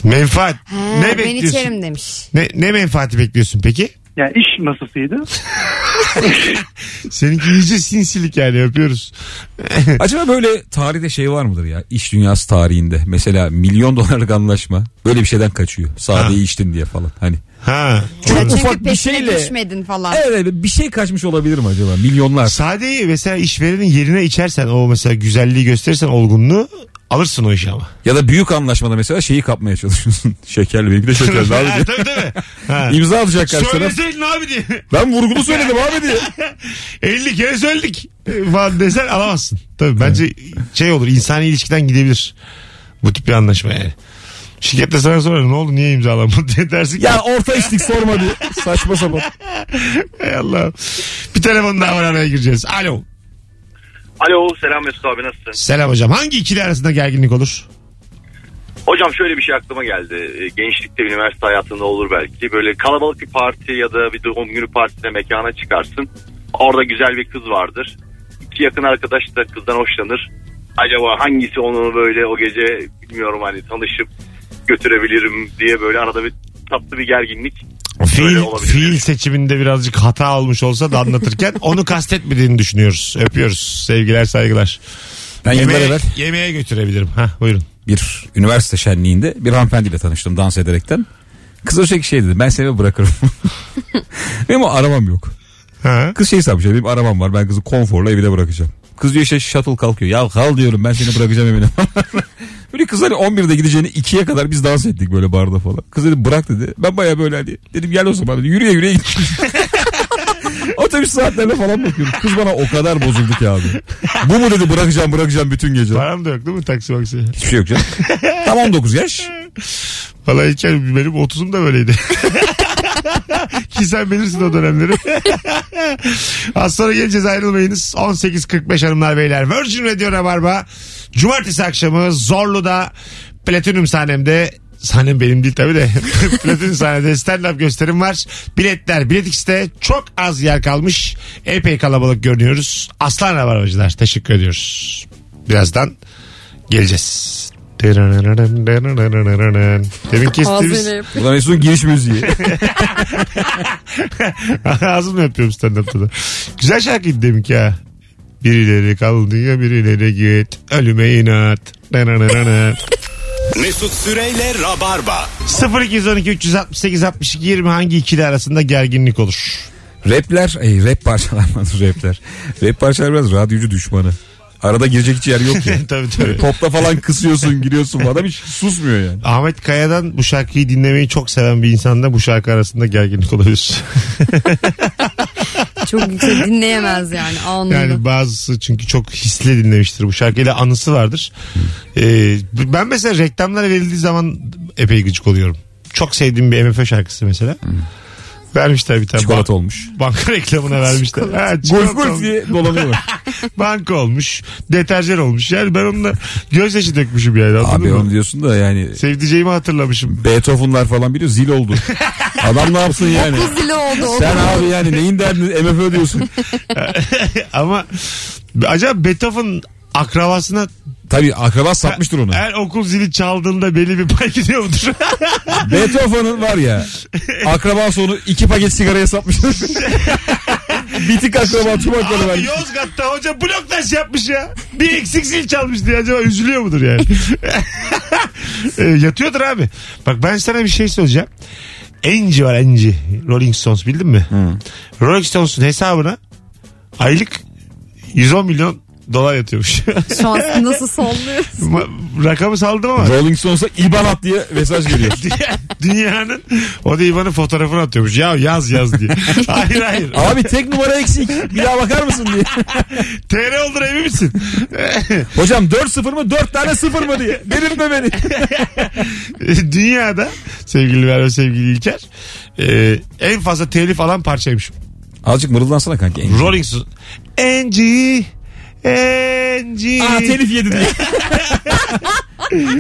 Menfaat. He, ne ben bekliyorsun? içerim demiş. Ne, ne menfaati bekliyorsun peki? Yani iş masasıydı. Seninki iyice sinsilik yani yapıyoruz. Acaba böyle tarihte şey var mıdır ya? İş dünyası tarihinde. Mesela milyon dolarlık anlaşma. Böyle bir şeyden kaçıyor. Sadeyi içtin diye falan. Hani. Ha. Çok Ya çünkü ufak bir şeyle. düşmedin falan. Evet bir şey kaçmış olabilir mi acaba? Milyonlar. Sadeyi mesela işverenin yerine içersen o mesela güzelliği gösterirsen olgunluğu alırsın o işi ama. Ya da büyük anlaşmada mesela şeyi kapmaya çalışıyorsun. Şekerli benimki de şekerli abi. tabii tabii. Ha. İmza atacak karşı taraf. Söyleseydin abi diye. Ben vurgulu söyledim abi diye. 50 kere söyledik e, falan desen alamazsın. Tabii bence şey olur insani ilişkiden gidebilir. Bu tip bir anlaşma yani. Şirkette sana sorar ne oldu niye imzalamadın diye dersin ki. Ya orta içtik sorma diye. Saçma sapan. Hay Allah. Bir telefon daha var araya gireceğiz. Alo. Alo selam Mesut abi nasılsın? Selam hocam. Hangi ikili arasında gerginlik olur? Hocam şöyle bir şey aklıma geldi. Ee, Gençlikte üniversite hayatında olur belki. Böyle kalabalık bir parti ya da bir doğum günü partisine mekana çıkarsın. Orada güzel bir kız vardır. İki yakın arkadaş da kızdan hoşlanır. Acaba hangisi onu böyle o gece bilmiyorum hani tanışıp götürebilirim diye böyle arada bir tatlı bir gerginlik. Fiil, fiil seçiminde birazcık hata olmuş olsa da anlatırken onu kastetmediğini düşünüyoruz. Öpüyoruz. Sevgiler saygılar. Ben Yemeğe, evvel yemeğe götürebilirim. Ha buyurun. bir üniversite şenliğinde bir hanımefendiyle tanıştım dans ederekten. Kız o şey şey dedi ben seni bırakırım. benim o arabam yok. Ha? Kız şey sanmış benim arabam var ben kızı konforla evine bırakacağım. Kız diyor işte shuttle kalkıyor. Ya kal diyorum ben seni bırakacağım evine. böyle kız hani 11'de gideceğini 2'ye kadar biz dans ettik böyle barda falan. Kız dedi bırak dedi. Ben baya böyle hani dedim gel o zaman dedi. Yürüye yürüye gittim. Otobüs saatlerine falan bakıyorum. Kız bana o kadar bozuldu ki abi. Bu mu dedi bırakacağım bırakacağım bütün gece. Param da yok değil mi taksi maksi? Hiçbir şey yok canım. Tam 19 yaş. Valla İlker benim 30'um da böyleydi. Ki sen bilirsin o dönemleri. Az sonra geleceğiz ayrılmayınız. 18.45 hanımlar beyler. Virgin Radio Rabarba. Cumartesi akşamı Zorlu'da Platinum sahnemde Sahnem benim değil tabii de. Platinum sahnede stand-up gösterim var. Biletler Bilet X'te çok az yer kalmış. Epey kalabalık görünüyoruz. Aslan Rabarbacılar teşekkür ediyoruz. Birazdan geleceğiz. Demin kestiğimiz. Bu da Mesut'un giriş müziği. Ağzımla yapıyorum stand-up'ta da. Güzel şarkıydı deminki ha. Birileri kal diyor birileri git. Ölüme inat. Mesut Süreyle Rabarba. 0212 368 62 20 hangi ikili arasında gerginlik olur? Rapler, ey rap parçalar rapler. Rap parçalar biraz radyocu düşmanı. Arada girecek hiç yer yok ya. tabii tabii. Topla falan kısıyorsun giriyorsun adam hiç susmuyor yani. Ahmet Kaya'dan bu şarkıyı dinlemeyi çok seven bir insanda bu şarkı arasında gerginlik olabilir. Çok yüksek dinleyemez yani anında. Yani bazısı çünkü çok hisli dinlemiştir. Bu şarkıyla anısı vardır. Ee, ben mesela reklamlara verildiği zaman epey gıcık oluyorum. Çok sevdiğim bir MFÖ şarkısı mesela. Vermişler bir tane. Çikolata olmuş. Banka reklamına vermişler. Ha, Golf golf diye dolanıyorlar. Banka olmuş. Deterjan olmuş. Yani ben onunla gözyaşı dökmüşüm yani. Anladın Abi mı? onu diyorsun da yani Sevdiceğimi hatırlamışım. Beethoven'lar falan biliyor zil oldu. Adam ne yapsın yani? Zili oldu o. Sen abi yani neyin derdini MFÖ diyorsun. Ama acaba Beethoven akrabasına Tabii akraba satmıştır onu. her okul zili çaldığında belli bir pay gidiyor mudur? Beethoven'ın var ya akraba sonu iki paket sigaraya satmıştır. Bitik akraba tüm hakları Abi vermiş. Yozgat'ta hoca bloktaş yapmış ya. Bir eksik zil çalmış diye acaba üzülüyor mudur yani? E, yatıyordur abi. Bak ben sana bir şey söyleyeceğim. Enci var Enci. Rolling Stones bildin mi? Rolling Stones'un hesabına aylık 110 milyon dolar yatıyormuş. Şu an nasıl sallıyoruz? Ma- Rakamı saldım ama Rolling Stones'a İban at diye mesaj geliyor. dünyanın o da İvan'ın fotoğrafını atıyormuş. Ya yaz yaz diye. hayır hayır. Abi tek numara eksik. Bir daha bakar mısın diye. TR olur emin misin? Hocam 4-0 mı 4 tane 0 mı diye. Delirtme beni. Dünyada sevgili Merve sevgili İlker e, en fazla telif alan parçaymış. Azıcık mırıldansana kanki. Rolling Stones. Angie Angie. Aa telif yedi diye.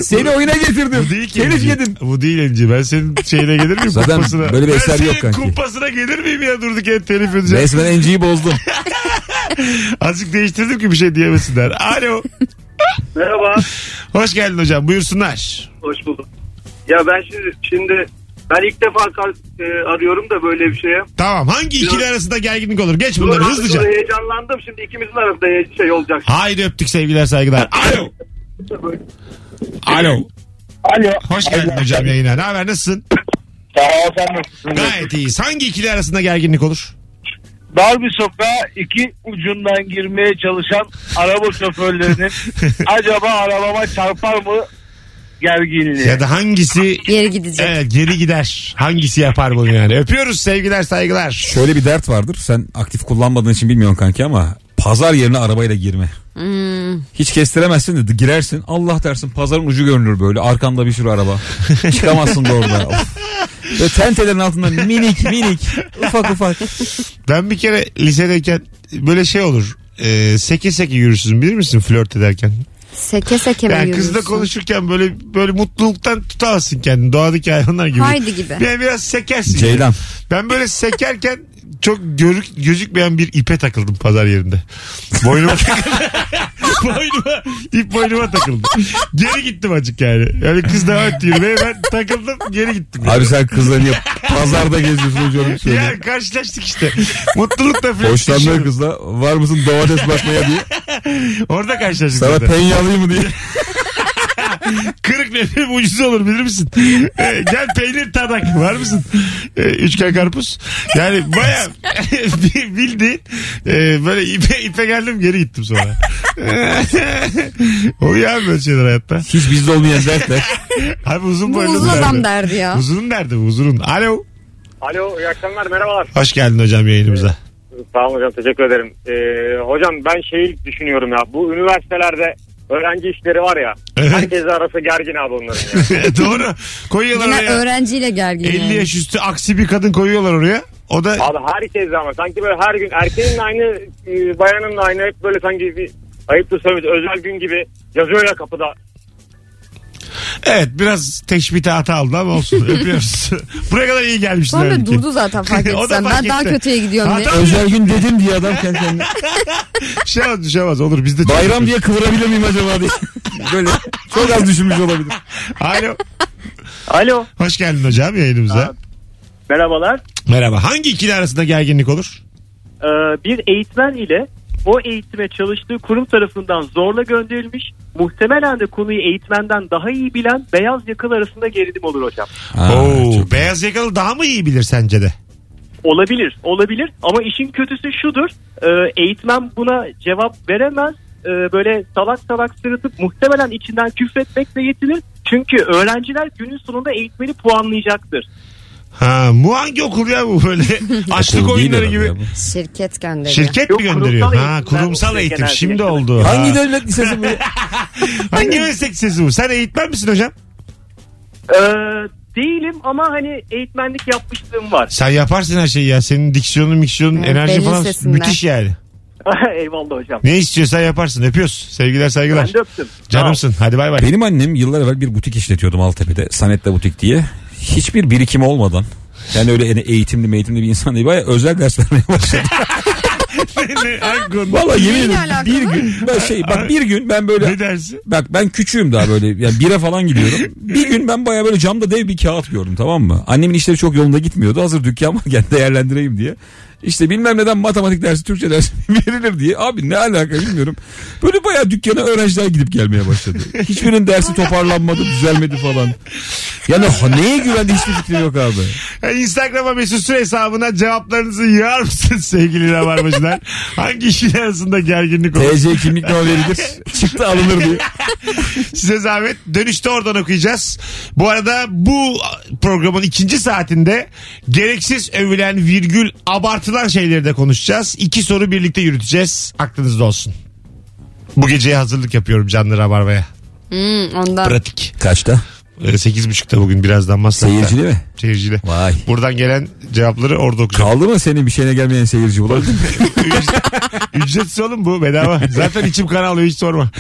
Seni oyuna getirdim. Bu değil ki. Telif yedin. Bu değil Angie. Ben senin şeyine gelir miyim? Zaten kumpasına? böyle bir Ben eser senin yok kanki. kumpasına gelir miyim ya durduk yere telif edeceğim. Resmen Angie'yi bozdum. Azıcık değiştirdim ki bir şey diyemesinler. Alo. Merhaba. Hoş geldin hocam. Buyursunlar. Hoş bulduk. Ya ben şimdi şimdi ben ilk defa kal- e, arıyorum da böyle bir şeye. Tamam. Hangi ikili arasında gerginlik olur? Geç bunları Dur, hızlıca. dur, Heyecanlandım şimdi ikimizin arasında şey olacak. Haydi öptük sevgiler saygılar. Alo. Alo. Alo. Hoş geldin hocam yayına. Ne haber nasılsın? Sağ ol sen nasılsın? Gayet iyiyiz. Hangi ikili arasında gerginlik olur? Dar bir sokağa iki ucundan girmeye çalışan araba şoförlerinin acaba arabama çarpar mı gerginliği? Ya da hangisi Geri gidecek. evet, geri gider? Hangisi yapar bunu yani? Öpüyoruz sevgiler saygılar. Şöyle bir dert vardır. Sen aktif kullanmadığın için bilmiyorsun kanki ama pazar yerine arabayla girme. Hiç kestiremezsin de girersin. Allah dersin pazarın ucu görünür böyle. Arkanda bir sürü araba. Çıkamazsın da orada. Of. Ve tentelerin altından minik minik ufak ufak. Ben bir kere lisedeyken böyle şey olur. E, seke seke yürürsün bilir misin flört ederken? Seke seke mi Yani kızla yürüyorsun? konuşurken böyle böyle mutluluktan tutamazsın kendini. Doğadaki hayvanlar gibi. Haydi gibi. Yani biraz sekersin. Ceylan. Ben böyle sekerken çok görük, gözükmeyen bir ipe takıldım pazar yerinde. Boynuma takıldım. boynuma, ip boynuma takıldı. Geri gittim açık yani. Yani kız devam etti yürümeye ben takıldım geri gittim. Abi sen kızla niye pazarda geziyorsun hocam söyle. ya karşılaştık işte. Mutlulukla flört Hoşlandığın yaşıyorum. kızla var mısın domates bakmaya diye. Orada karşılaştık. Sana zaten. alayım mı diye. Kırık leblebi ucuz olur bilir misin? Ee, gel peynir tadak var mısın? Ee, üçgen karpuz. Yani baya bildiğin e, böyle ipe, ipe geldim geri gittim sonra. Oluyor abi böyle şeyler hayatta. Hiç bizde olmayan dertler. Abi uzun Bu boylu uzun adam derdi ya. Uzun derdi bu uzun. Alo. Alo iyi akşamlar merhabalar. Hoş geldin hocam yayınımıza. Sağ olun hocam teşekkür ederim. Ee, hocam ben şeyi düşünüyorum ya bu üniversitelerde öğrenci işleri var ya. Evet. Herkes arası gergin abi onların ya. Doğru. Koyuyorlar Yine oraya. öğrenciyle gergin. 50 yani. yaş üstü aksi bir kadın koyuyorlar oraya. O da abi herkes ama sanki böyle her gün erkeğin de aynı e, bayanın da aynı hep böyle sanki bir ayıptır söylemesi özel gün gibi yazıyor ya kapıda. Evet biraz teşbite hata aldı ama olsun. Öpüyoruz. Buraya kadar iyi gelmişsin. Sonra halbuki. durdu zaten fark O da etsen. fark Ben daha etti. kötüye gidiyorum diye. Özel gün dedim diye adam kendi kendine. Şey olmaz, bir şey olmaz. Olur biz de çok Bayram diye kıvırabilir miyim acaba diye. Böyle çok az düşünmüş olabilir. Alo. Alo. Hoş geldin hocam yayınımıza. Merhabalar. Merhaba. Hangi ikili arasında gerginlik olur? Ee, bir eğitmen ile o eğitime çalıştığı kurum tarafından zorla gönderilmiş muhtemelen de konuyu eğitmenden daha iyi bilen beyaz yakalı arasında gerilim olur hocam. Ha, Oo, beyaz yakalı daha mı iyi bilir sence de? Olabilir, olabilir ama işin kötüsü şudur. e, eğitmen buna cevap veremez. E, böyle salak salak sırıtıp muhtemelen içinden küfretmekle yetinir. Çünkü öğrenciler günün sonunda eğitmeni puanlayacaktır. Ha, bu hangi okul ya bu böyle açlık Okul değil oyunları herhalde gibi. ya bu. Şirket gönderiyor. Şirket Yok, mi gönderiyor? kurumsal Ha, kurumsal eğitim. Şimdi oldu. Hangi Ha. devlet lisesi bu? Hangi meslek lisesi bu? Sen eğitmen misin hocam? E, değilim ama hani eğitmenlik yapmışlığım var. Sen yaparsın her şeyi ya. Senin diksiyonun, miksiyonun, Evet, enerji belli falan sesinden. müthiş yani. Eyvallah hocam. Ne istiyorsan yaparsın. Öpüyoruz. Sevgiler saygılar. Ben de öptüm. Canımsın. Hadi bay bay. Benim annem yıllar evvel bir butik işletiyordu Maltepe'de. Sanet'te butik diye. Hiçbir birikimi olmadan. Yani öyle eğitimli meğitimli bir insan değil. Baya özel ders vermeye başladı. Vallahi yemin ederim alakalı? bir gün ben şey bak bir gün ben böyle Ne dersi? bak ben küçüğüm daha böyle yani bire falan gidiyorum. Bir gün ben baya böyle camda dev bir kağıt gördüm tamam mı? Annemin işleri çok yolunda gitmiyordu. Hazır dükkan varken değerlendireyim diye. İşte bilmem neden matematik dersi, Türkçe dersi verilir diye. Abi ne alaka bilmiyorum. Böyle bayağı dükkana öğrenciler gidip gelmeye başladı. Hiçbirinin dersi toparlanmadı, düzelmedi falan. Yani neye güvendi hiçbir fikrim yok abi. Instagram'a Mesut Süre hesabına cevaplarınızı yığar mısınız sevgili Rabarbacılar? Hangi işin arasında gerginlik olur? TC kimlik ne verilir? Çıktı alınır diye. Size zahmet. Dönüşte oradan okuyacağız. Bu arada bu programın ikinci saatinde gereksiz övülen virgül abartılan şeyleri de konuşacağız. İki soru birlikte yürüteceğiz. Aklınızda olsun. Bu geceye hazırlık yapıyorum canlı Rabarba'ya. Hmm, ondan. Pratik. Kaçta? Ee, Sekiz buçukta bugün birazdan Maslak'ta. Seyircili mi? Seyircili. Vay. Buradan gelen cevapları orada okuyacağım. Kaldı mı senin bir şeyine gelmeyen seyirci bulabildin mi? Ücretsiz oğlum bu bedava. Zaten içim kan alıyor hiç sorma.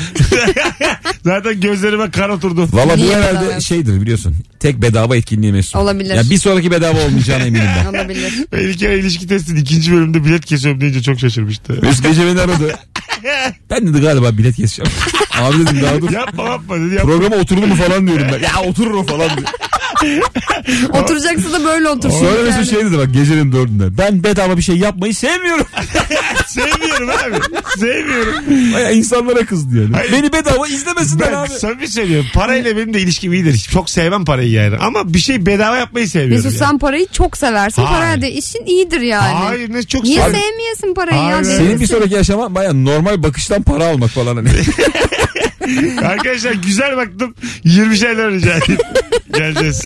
Zaten gözlerime kan oturdu. Valla bu Niye herhalde bedava? şeydir biliyorsun. Tek bedava etkinliği Mesut. Olabilir. Ya bir sonraki bedava olmayacağına eminim ben. Olabilir. Ben ilk kere ilişki testin ikinci bölümde bilet kesiyorum deyince çok şaşırmıştı. Mesut gece beni aradı. Ben dedi galiba bilet keseceğim. Abi dedim daha dur. yapma yapma dedi yapma. Programa oturdu mu falan diyorum ben. Ya oturur o falan diyor. Oturacaksa da böyle otursun. Sonra yani. Mesut şey dedi bak gecenin dördünde. Ben bedava bir şey yapmayı sevmiyorum. Sevmiyorum abi. Sevmiyorum. Baya insanlara kızdı yani. Hayır. Beni bedava izlemesinler Ben abi. samimi söylüyorum. Parayla benim de ilişkim iyidir. Çok sevmem parayı yani. Ama bir şey bedava yapmayı seviyorum. Mesut yani. sen parayı çok seversin. Hayır. Parayla da işin iyidir yani. Hayır ne çok Niye seviyorum. sevmiyorsun parayı Hayır. ya? Senin Delisin. bir sonraki aşama baya normal bakıştan para almak falan hani. Arkadaşlar güzel baktım. 20 şeyler rica edeyim. Geleceğiz.